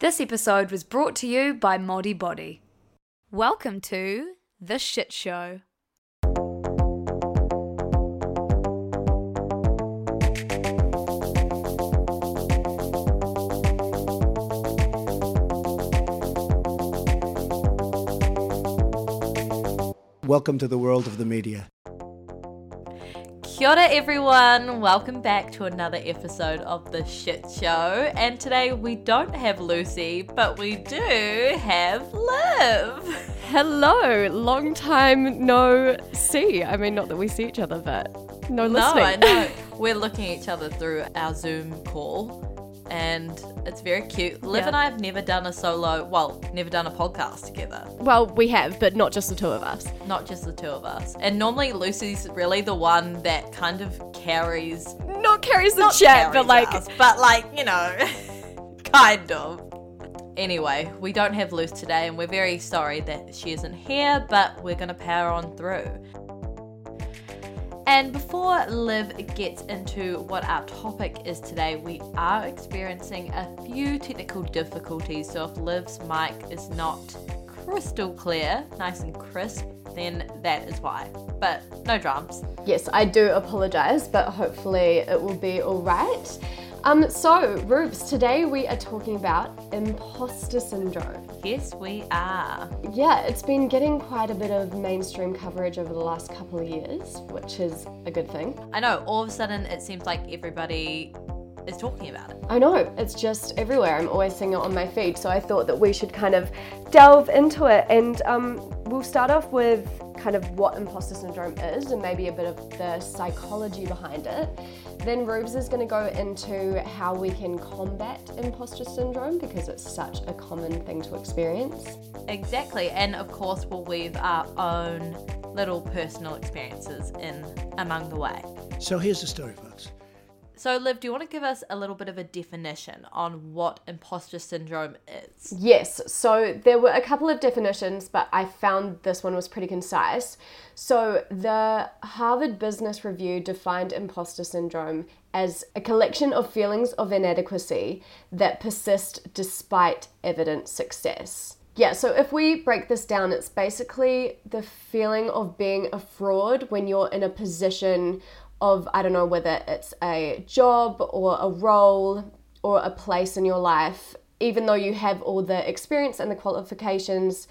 This episode was brought to you by Modibodi. Welcome to The Shit Show. Welcome to the world of the media. Kia ora everyone, welcome back to another episode of The Shit Show. And today we don't have Lucy, but we do have Liv. Hello, long time no see. I mean, not that we see each other, but no No. I know. We're looking at each other through our Zoom call. And it's very cute. Liv Yeah. and I have never done a solo, well, never done a podcast together. well, we have, but not just the two of us. Not just the two of us. And normally Lucy's really the one that kind of carries Not carries the not chat, but like, us, but like you know, kind of. Anyway, we don't have Luce today, and we're very sorry that she isn't here, but we're gonna power on through. And before Liv gets into what our topic is today, we are experiencing a few technical difficulties. So if Liv's mic is not crystal clear, nice and crisp, then that is why. But no drums. yes, I do apologize, but hopefully it will be all right. Um, so, Rubes, today we are talking about imposter syndrome. Yes, we are. Yeah, it's been getting quite a bit of mainstream coverage over the last couple of years, which is a good thing. I know, all of a sudden it seems like everybody is talking about it. I know, it's just everywhere. I'm always seeing it on my feed. So I thought that we should kind of delve into it. And um, we'll start off with kind of what imposter syndrome is and maybe a bit of the psychology behind it. Then Rubes is going to go into how we can combat imposter syndrome because it's such a common thing to experience. Exactly, and of course, we'll weave our own little personal experiences in among the way. So here's the story, folks. So, Liv, do you want to give us a little bit of a definition on what imposter syndrome is? Yes, so there were a couple of definitions, but I found this one was pretty concise. So, the Harvard Business Review defined imposter syndrome as a collection of feelings of inadequacy that persist despite evident success. Yeah, so if we break this down, it's basically the feeling of being a fraud when you're in a position of, I don't know, whether it's a job or a role or a place in your life, even though you have all the experience and the qualifications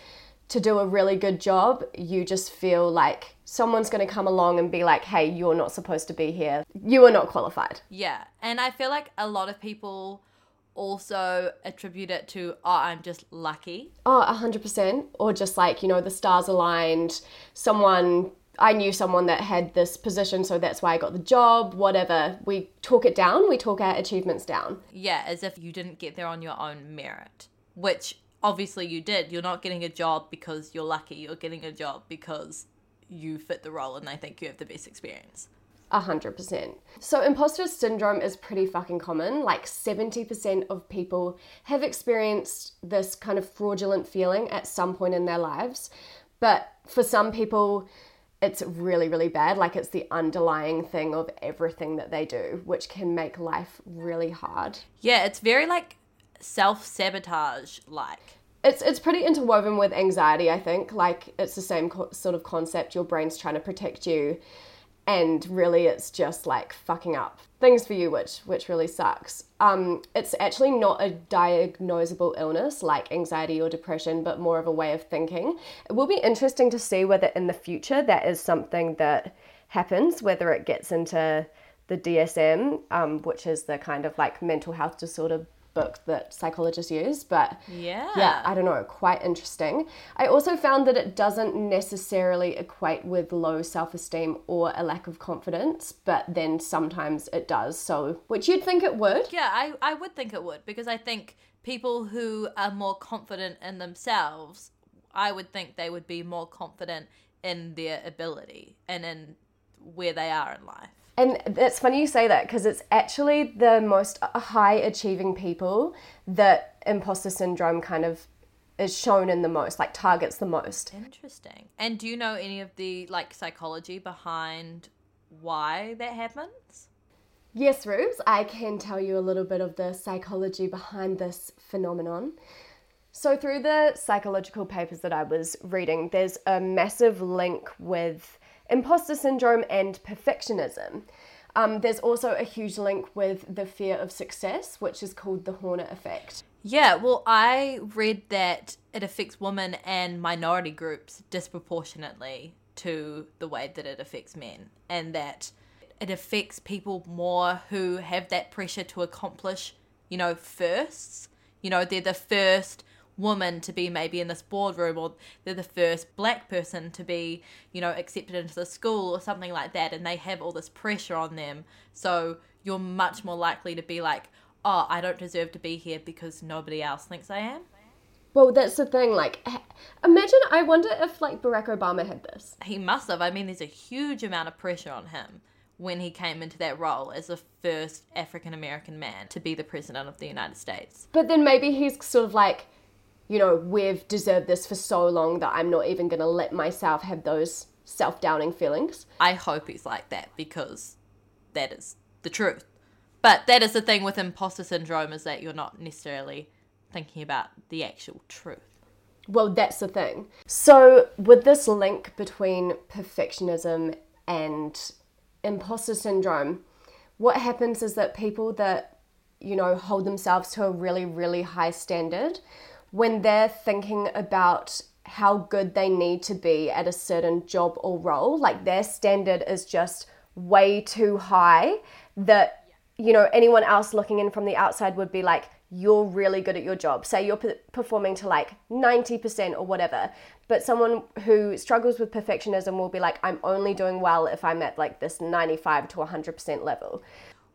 to do a really good job, you just feel like someone's going to come along and be like, hey, you're not supposed to be here. You are not qualified. Yeah, and I feel like a lot of people also attribute it to, oh, I'm just lucky. Oh, 100%. Or just like, you know, the stars aligned, someone, I knew someone that had this position, so that's why I got the job, whatever. We talk it down, we talk our achievements down. Yeah, as if you didn't get there on your own merit, which obviously you did. You're not getting a job because you're lucky, you're getting a job because you fit the role and they think you have the best experience. A hundred percent. So imposter syndrome is pretty fucking common. Like 70% of people have experienced this kind of fraudulent feeling at some point in their lives. But for some people, it's really, really bad. Like it's the underlying thing of everything that they do, which can make life really hard. Yeah, it's very like self sabotage like. It's it's pretty interwoven with anxiety, I think. Like it's the same co- sort of concept. Your brain's trying to protect you, and really, it's just like fucking up things for you, which which really sucks. Um, it's actually not a diagnosable illness like anxiety or depression, but more of a way of thinking. It will be interesting to see whether in the future that is something that happens, whether it gets into the DSM, um, which is the kind of like mental health disorder book that psychologists use, but Yeah. yeah, I don't know, quite interesting. I also found that it doesn't necessarily equate with low self esteem or a lack of confidence, but then sometimes it does. So, which you'd think it would. Yeah, I, I would think it would because I think people who are more confident in themselves, I would think they would be more confident in their ability and in where they are in life. And it's funny you say that because it's actually the most uh, high achieving people that imposter syndrome kind of is shown in the most, like targets the most. Interesting. And do you know any of the like psychology behind why that happens? Yes, Rubes, I can tell you a little bit of the psychology behind this phenomenon. So, through the psychological papers that I was reading, there's a massive link with imposter syndrome and perfectionism. Um, there's also a huge link with the fear of success, which is called the Horner effect. Yeah, well, I read that it affects women and minority groups disproportionately to the way that it affects men, and that it affects people more who have that pressure to accomplish, you know, firsts. You know, they're the first woman to be maybe in this boardroom, or they're the first black person to be, you know, accepted into the school or something like that, and they have all this pressure on them. So you're much more likely to be like, oh, I don't deserve to be here because nobody else thinks I am. Well, that's the thing. Like, imagine, I wonder if, like, Barack Obama had this. He must have. I mean, there's a huge amount of pressure on him when he came into that role as the first African American man to be the president of the United States. But then maybe he's sort of like, you know, we've deserved this for so long that I'm not even going to let myself have those self doubting feelings. I hope he's like that because that is the truth. But that is the thing with imposter syndrome is that you're not necessarily thinking about the actual truth. Well, that's the thing. So, with this link between perfectionism and imposter syndrome, what happens is that people that, you know, hold themselves to a really, really high standard, when they're thinking about how good they need to be at a certain job or role, like their standard is just way too high that, you know, anyone else looking in from the outside would be like, you're really good at your job. Say you're p- performing to like 90% or whatever. But someone who struggles with perfectionism will be like, I'm only doing well if I'm at like this 95 to 100% level.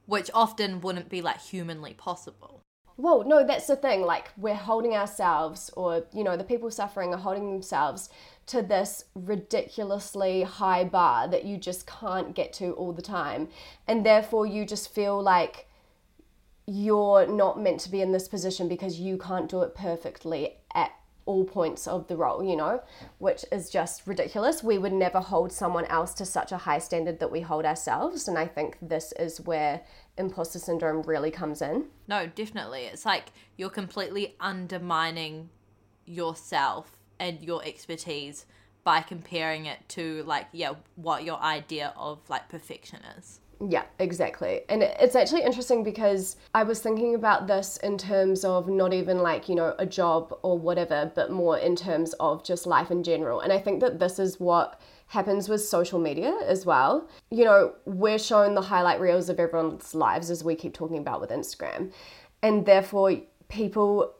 Which often wouldn't be like humanly possible. Well, no, that's the thing. Like, we're holding ourselves, or, you know, the people suffering are holding themselves to this ridiculously high bar that you just can't get to all the time. And therefore, you just feel like you're not meant to be in this position because you can't do it perfectly at all points of the role, you know, which is just ridiculous. We would never hold someone else to such a high standard that we hold ourselves. And I think this is where imposter syndrome really comes in. No, definitely. It's like you're completely undermining yourself and your expertise by comparing it to like yeah, what your idea of like perfection is. Yeah, exactly. And it's actually interesting because I was thinking about this in terms of not even like, you know, a job or whatever, but more in terms of just life in general. And I think that this is what happens with social media as well. You know, we're shown the highlight reels of everyone's lives as we keep talking about with Instagram. And therefore, people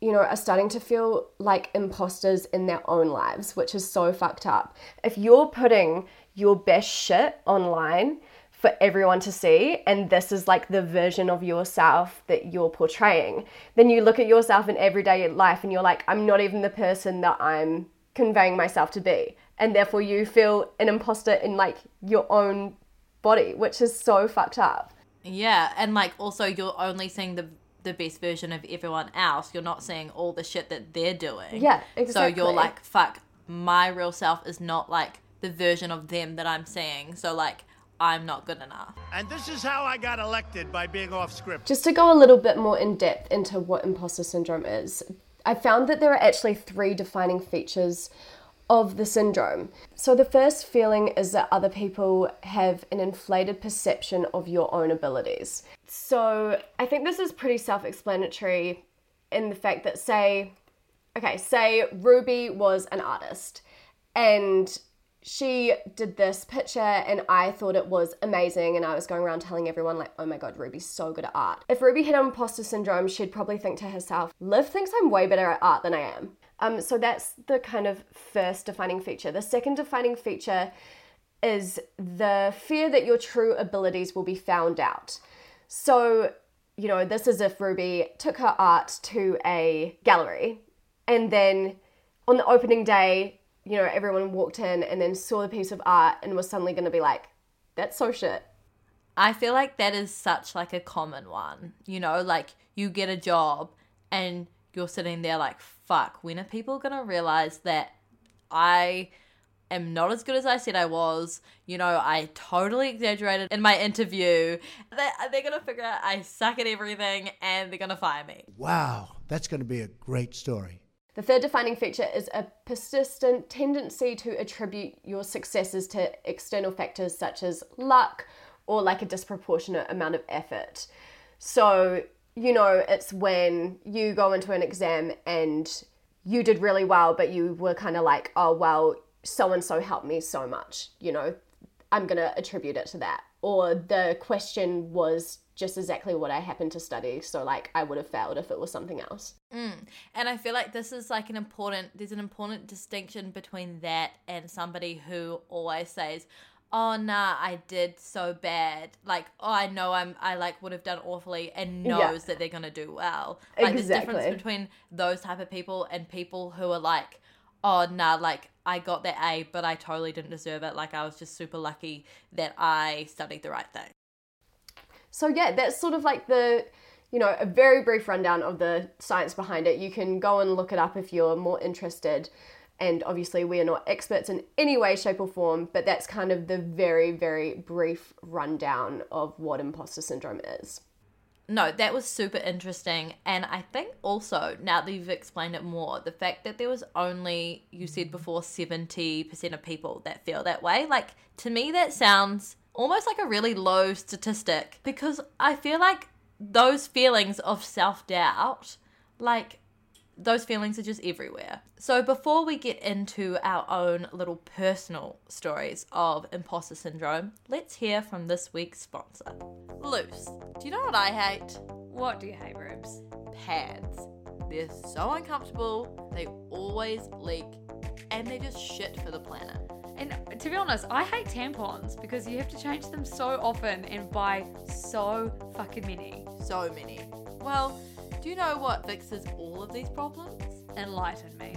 you know, are starting to feel like imposters in their own lives, which is so fucked up. If you're putting your best shit online for everyone to see, and this is like the version of yourself that you're portraying, then you look at yourself in everyday life and you're like, I'm not even the person that I'm conveying myself to be. And therefore, you feel an imposter in like your own body, which is so fucked up. Yeah, and like also you're only seeing the the best version of everyone else. You're not seeing all the shit that they're doing. Yeah, exactly. So you're like, fuck, my real self is not like the version of them that I'm seeing. So like I'm not good enough. And this is how I got elected by being off script. Just to go a little bit more in depth into what imposter syndrome is, I found that there are actually three defining features of the syndrome. So, the first feeling is that other people have an inflated perception of your own abilities. So, I think this is pretty self explanatory in the fact that, say, okay, say Ruby was an artist and she did this picture and I thought it was amazing and I was going around telling everyone like, oh my god, Ruby's so good at art. If Ruby had imposter syndrome, she'd probably think to herself, Liv thinks I'm way better at art than I am. Um, so that's the kind of first defining feature. The second defining feature is the fear that your true abilities will be found out. So, you know, this is if Ruby took her art to a gallery and then on the opening day, you know, everyone walked in and then saw the piece of art and was suddenly going to be like, that's so shit. I feel like that is such like a common one. You know, like you get a job and you're sitting there like, fuck, when are people going to realize that I am not as good as I said I was. You know, I totally exaggerated in my interview. They're, they're going to figure out I suck at everything and they're going to fire me. Wow, that's going to be a great story. The third defining feature is a persistent tendency to attribute your successes to external factors such as luck or like a disproportionate amount of effort. So, you know, it's when you go into an exam and you did really well, but you were kind of like, oh, well, so and so helped me so much, you know, I'm going to attribute it to that. Or the question was just exactly what I happened to study, so like I would have failed if it was something else. Mm. And I feel like this is like an important, there's an important distinction between that and somebody who always says, oh nah i did so bad. Like oh i know i'm i like would have done awfully and knows yeah. that they're gonna do well. Like exactly. there's difference between those type of people and people who are like oh nah like i got that a but i totally didn't deserve it. Like i was just super lucky that i studied the right thing. So yeah that's sort of like the you know a very brief rundown of the science behind it. You can go and look it up if you're more interested and obviously, we are not experts in any way, shape, or form, but that's kind of the very, very brief rundown of what imposter syndrome is. No, that was super interesting. And I think also, now that you've explained it more, the fact that there was only, you said before, 70% of people that feel that way, like to me, that sounds almost like a really low statistic because I feel like those feelings of self doubt, like those feelings are just everywhere. So, before we get into our own little personal stories of imposter syndrome, let's hear from this week's sponsor. Loose. Do you know what I hate? What do you hate, Rubes? Pads. They're so uncomfortable, they always leak, and they're just shit for the planet. And to be honest, I hate tampons because you have to change them so often and buy so fucking many. So many. Well, do you know what fixes all of these problems? Enlighten me.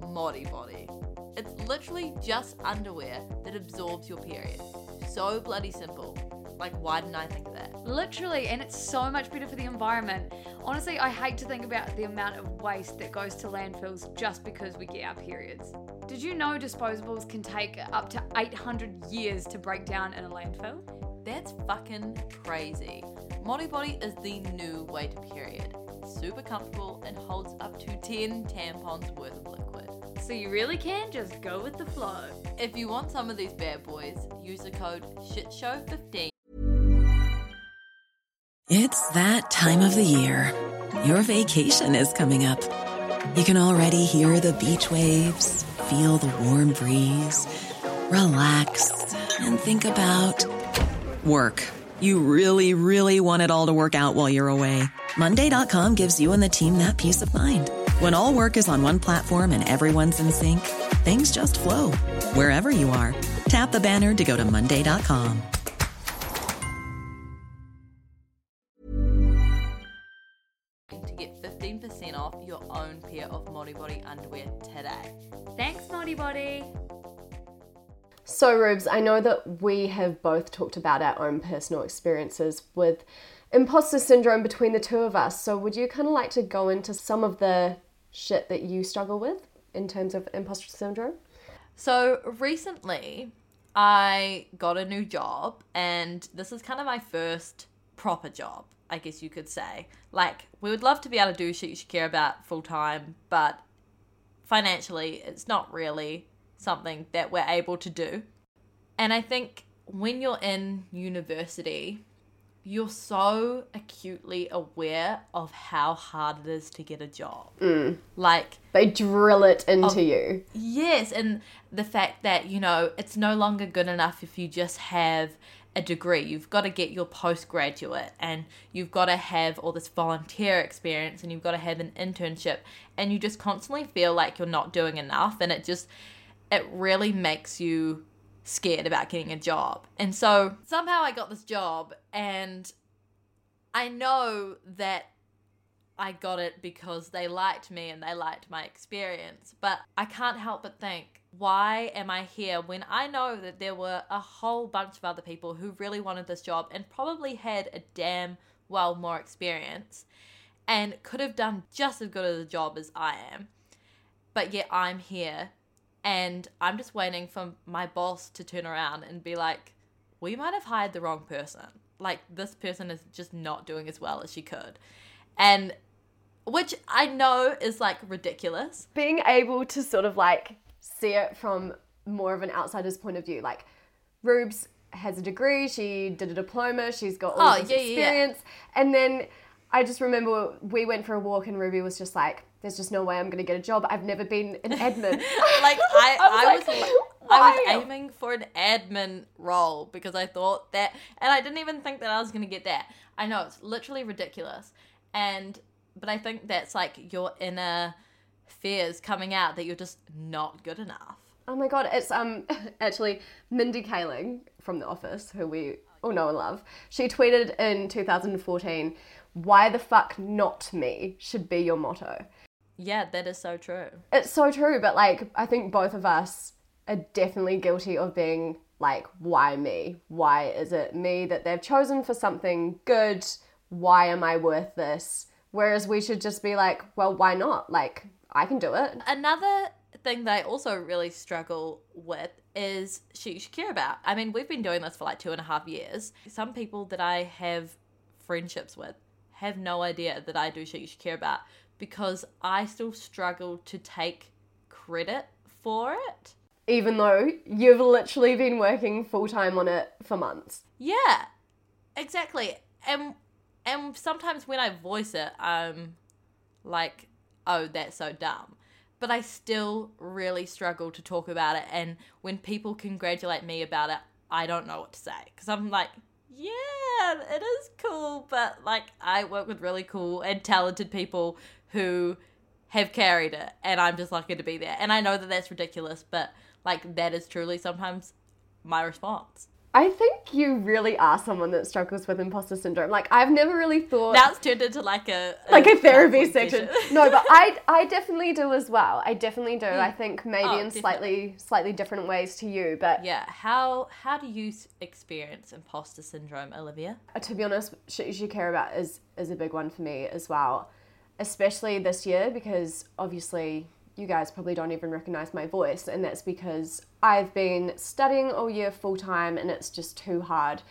Modibodi. It's literally just underwear that absorbs your period. So bloody simple. Like, why didn't I think of that? Literally, and it's so much better for the environment. Honestly, I hate to think about the amount of waste that goes to landfills just because we get our periods. Did you know disposables can take up to 800 years to break down in a landfill? That's fucking crazy. Modibodi is the new way to period super comfortable, and holds up to 10 tampons worth of liquid. So you really can just go with the flow. If you want some of these bad boys, use the code SHITSHOW15. It's that time of the year. Your vacation is coming up. You can already hear the beach waves, feel the warm breeze, relax, and think about work. You really, really want it all to work out while you're away. Monday.com gives you and the team that peace of mind. When all work is on one platform and everyone's in sync, things just flow wherever you are. Tap the banner to go to Monday.com. To get 15% off your own pair of Modibodi underwear today. Thanks, Modibodi. So, Rubes, I know that we have both talked about our own personal experiences with imposter syndrome between the two of us. So, would you kind of like to go into some of the shit that you struggle with in terms of imposter syndrome? So, recently I got a new job, and this is kind of my first proper job, I guess you could say. Like, we would love to be able to do shit you should care about full time, but financially, it's not really something that we're able to do. And I think when you're in university, you're so acutely aware of how hard it is to get a job. Mm. Like, They drill it into you. yes, and the fact that, you know, it's no longer good enough if you just have a degree. You've got to get your postgraduate and you've got to have all this volunteer experience and you've got to have an internship and you just constantly feel like you're not doing enough and it just it really makes you scared about getting a job. And so somehow I got this job and I know that I got it because they liked me and they liked my experience. But I can't help but think, why am I here when I know that there were a whole bunch of other people who really wanted this job and probably had a damn well more experience and could have done just as good of a job as I am. But yet I'm here and I'm just waiting for my boss to turn around and be like, we might have hired the wrong person. Like, this person is just not doing as well as she could. And which I know is like ridiculous. Being able to sort of like see it from more of an outsider's point of view. Like, Rubes has a degree, she did a diploma, she's got all Oh, this yeah, yeah, yeah. experience. And then I just remember we went for a walk and Ruby was just like, there's just no way I'm going to get a job. I've never been an admin. like I, I was, like, like, I was aiming for an admin role because I thought that, and I didn't even think that I was gonna get that. I know it's literally ridiculous, and but I think that's like your inner fears coming out that you're just not good enough. Oh my god, it's um actually Mindy Kaling from The Office, who we all know and love. She tweeted in 2014, "Why the fuck not me should be your motto." Yeah, that is so true. It's so true, but like I think both of us are definitely guilty of being like, "Why me? Why is it me that they've chosen for something good? Why am I worth this?" Whereas we should just be like, "Well, why not? Like I can do it." Another thing that I also really struggle with is shit you should care about. I mean, we've been doing this for like two and a half years. Some people that I have friendships with have no idea that I do shit you should care about because I still struggle to take credit for it. Even though you've literally been working full time on it for months. Yeah, exactly. And and sometimes when I voice it, I'm like, oh, that's so dumb. But I still really struggle to talk about it. And when people congratulate me about it, I don't know what to say. Because I'm like, yeah, it is cool. But like, I work with really cool and talented people who have carried it. And I'm just lucky to be there. And I know that that's ridiculous. But like, that is truly sometimes my response. I think you really are someone that struggles with imposter syndrome. Like I've never really thought Now it's turned into like a, like a therapy section. session. No, but I I definitely do as well. I definitely do. I think maybe Oh, in slightly slightly different ways to you, but Yeah, how how do you experience imposter syndrome, Olivia? uh, to be honest, shit you should care about is is a big one for me as well, especially this year because obviously you guys probably don't even recognize my voice, and that's because I've been studying all year full time, and it's just too hard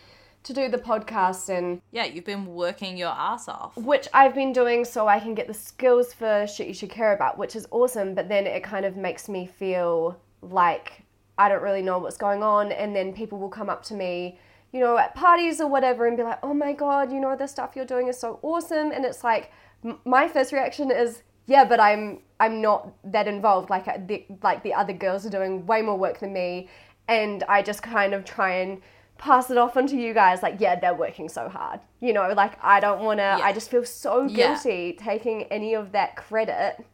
to do the podcast and Yeah, you've been working your ass off. which I've been doing so I can get the skills for shit you should care about, which is awesome. But then it kind of makes me feel like I don't really know what's going on, and then people will come up to me, you know, at parties or whatever, and be like, "Oh my god, you know, the stuff you're doing is so awesome," and it's like m- my first reaction is. Yeah, but I'm I'm not that involved. Like uh, the like the other girls are doing way more work than me, and I just kind of try and pass it off onto you guys. Like, yeah, they're working so hard. You know, like I don't want to. I just feel so Yeah. guilty taking any of that credit.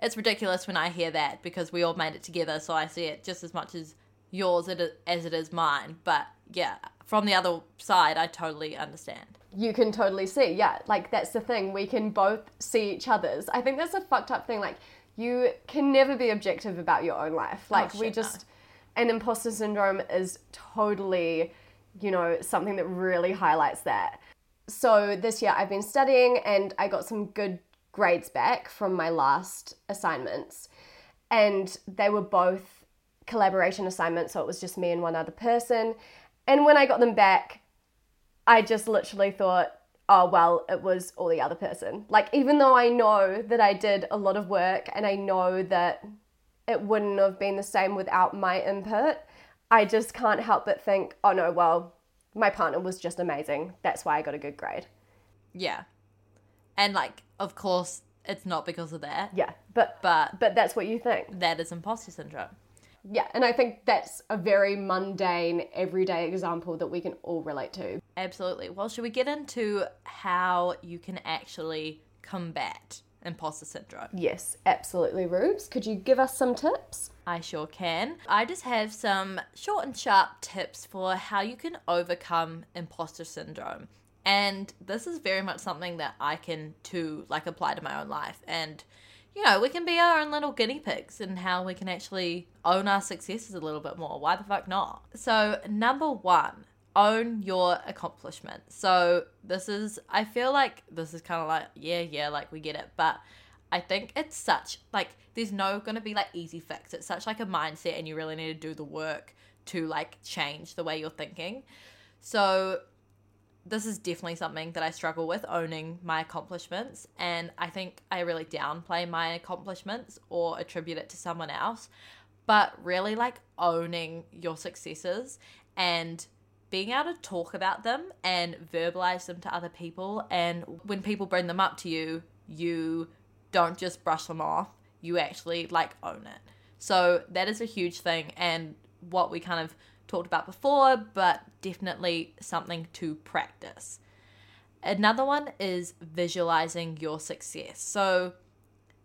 It's ridiculous when I hear that because we all made it together, so I see it just as much as yours as it is mine. But yeah, from the other side, I totally understand. You can totally see. Yeah, like that's the thing. We can both see each other's. I think that's a fucked up thing. Like you can never be objective about your own life. Oh, like we Oh, no. just and imposter syndrome is totally, you know, something that really highlights that. So this year I've been studying and I got some good grades back from my last assignments. And they were both collaboration assignments, so it was just me and one other person. And when I got them back, I just literally thought, oh, well, it was all the other person. Like, even though I know that I did a lot of work and I know that it wouldn't have been the same without my input, I just can't help but think, oh no, well, my partner was just amazing. That's why I got a good grade. Yeah. And like, of course, it's not because of that. Yeah, but But but that's what you think. that is imposter syndrome. Yeah, and I think that's a very mundane, everyday example that we can all relate to. Absolutely. Well, should we get into how you can actually combat imposter syndrome? Yes, absolutely, Rubes. Could you give us some tips? I sure can. I just have some short and sharp tips for how you can overcome imposter syndrome. And this is very much something that I can too like apply to my own life and you know, we can be our own little guinea pigs and how we can actually own our successes a little bit more. Why the fuck not? So, number 1, own your accomplishments. So, this is I feel like this is kind of like yeah, yeah, like we get it, but I think it's such like there's no gonna be like easy fix. It's such like a mindset, and you really need to do the work to like change the way you're thinking. So this is definitely something that I struggle with owning my accomplishments, and I think I really downplay my accomplishments or attribute it to someone else. But really, like owning your successes and being able to talk about them and verbalize them to other people, and when people bring them up to you, you don't just brush them off, you actually like own it. So that is a huge thing, and what we kind of talked about before, but definitely something to practice. Another one is visualizing your success. So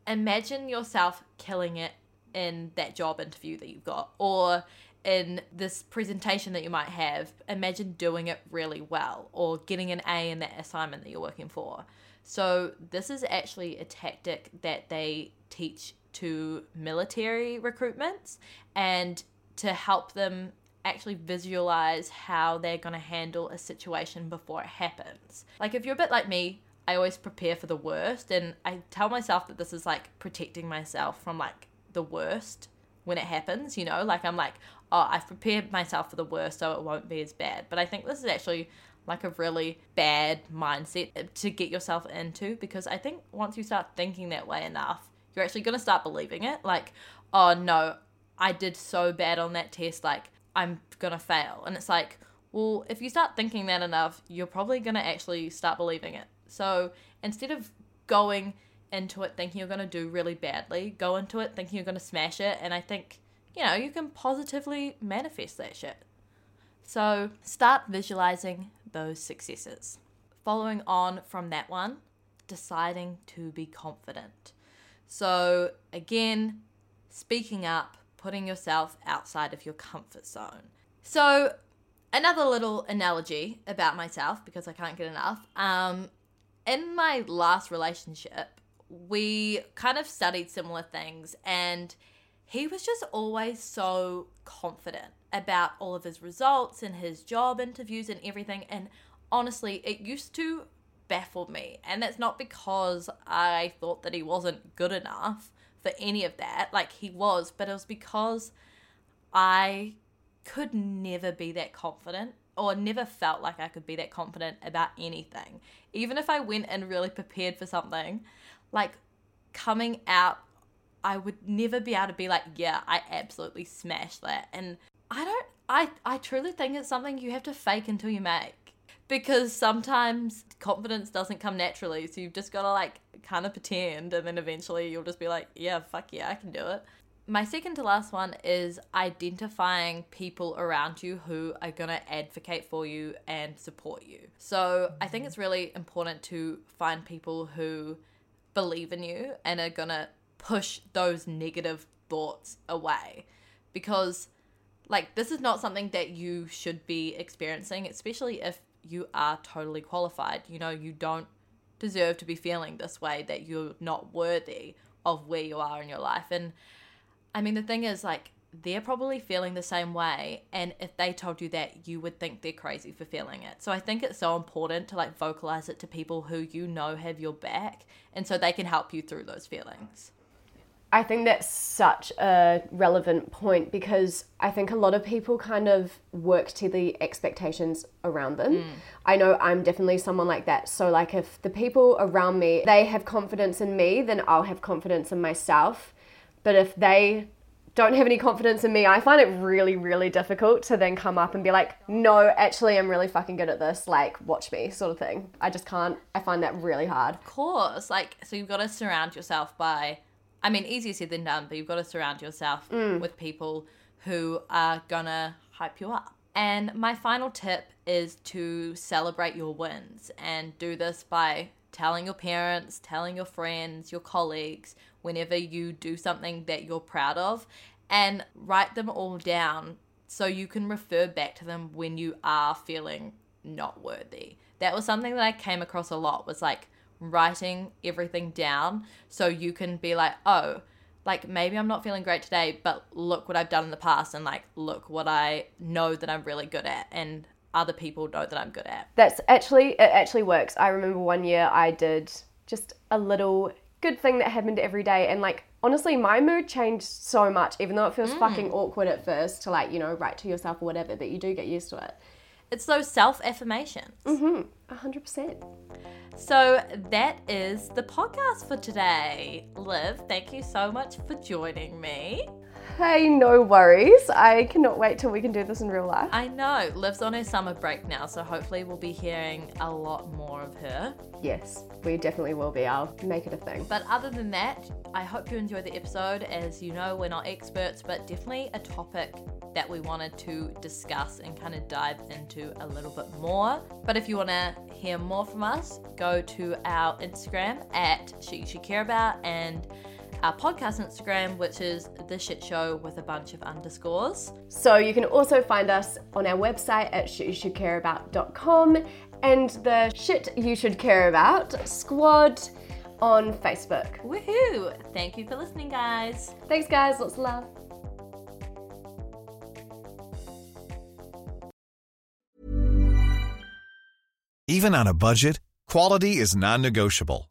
imagine yourself killing it in that job interview that you've got, or in this presentation that you might have. Imagine doing it really well, or getting an A in that assignment that you're working for. So, this is actually a tactic that they teach to military recruitments and to help them actually visualize how they're going to handle a situation before it happens. Like, if you're a bit like me, I always prepare for the worst, and I tell myself that this is like protecting myself from like the worst when it happens, you know? Like, I'm like, oh, I've prepared myself for the worst so it won't be as bad. But I think this is actually like a really bad mindset eh, to get yourself into because I think once you start thinking that way enough, you're actually going to start believing it. Like, oh no, I did so bad on that test. Like, I'm gonna fail. And it's like, well, if you start thinking that enough, you're probably gonna actually start believing it. So instead of going into it thinking you're gonna do really badly, go into it thinking you're gonna smash it. And I think, you know, you can positively manifest that shit. So start visualizing those successes. Following on from that one, deciding to be confident. So again, speaking up, putting yourself outside of your comfort zone. So, another little analogy about myself because I can't get enough. Um, in my last relationship, we kind of studied similar things, and he was just always so confident about all of his results and his job interviews and everything. And honestly, it used to baffle me. And that's not because I thought that he wasn't good enough for any of that. Like he was, but it was because I could never be that confident or never felt like I could be that confident about anything. Even if I went and really prepared for something, like coming out, I would never be able to be like, yeah, I absolutely smashed that. And I don't, I, I truly think it's something you have to fake until you make. Because sometimes confidence doesn't come naturally. So you've just got to like kind of pretend and then eventually you'll just be like, yeah, fuck yeah, I can do it. My second to last one is identifying people around you who are going to advocate for you and support you. So I think it's really important to find people who believe in you and are going to push those negative thoughts away because like this is not something that you should be experiencing especially if you are totally qualified you know you don't deserve to be feeling this way that you're not worthy of where you are in your life. And i mean the thing is like they're probably feeling the same way. And if they told you that you would think they're crazy for feeling it. So i think it's so important to like vocalize it to people who you know have your back. And so they can help you through those feelings I think that's such a relevant point because I think a lot of people kind of work to the expectations around them. Mm. I know I'm definitely someone like that. So like if the people around me, they have confidence in me, then I'll have confidence in myself. But if they don't have any confidence in me, I find it really, really difficult to then come up and be like, no, actually, I'm really fucking good at this. Like, watch me, sort of thing. I just can't, I find that really hard. Of course. Like, so you've got to surround yourself by, I mean, easier said than done, but you've got to surround yourself mm. with people who are gonna hype you up. And my final tip is to celebrate your wins and do this by telling your parents, telling your friends, your colleagues, whenever you do something that you're proud of, and write them all down so you can refer back to them when you are feeling not worthy. That was something that I came across a lot was like writing everything down so you can be like, oh, like maybe I'm not feeling great today, but look what I've done in the past and like look what I know that I'm really good at and other people know that I'm good at. That's actually, it actually works. I remember one year I did just a little good thing that happened every day. And like, honestly, my mood changed so much, even though it feels fucking awkward at first to like, you know, write to yourself or whatever, but you do get used to it. It's those self affirmations. Mm. 100%. So that is the podcast for today. Liv, thank you so much for joining me. Hey, no worries. I cannot wait till we can do this in real life. I know Liv's on her summer break now, so hopefully we'll be hearing a lot more of her. Yes, we definitely will be. I'll make it a thing. But other than that, I hope you enjoyed the episode. As you know, we're not experts, but definitely a topic that we wanted to discuss and kind of dive into a little bit more. But if you want to hear more from us, go to our Instagram at You Should Care About and our podcast Instagram, which is The Shit Show with a bunch of underscores. So you can also find us on our website at shityoushouldcareabout.com and the Shit You Should Care About squad on Facebook. Woohoo! Thank you for listening, guys. Thanks, guys. Lots of love. Even on a budget, quality is non-negotiable.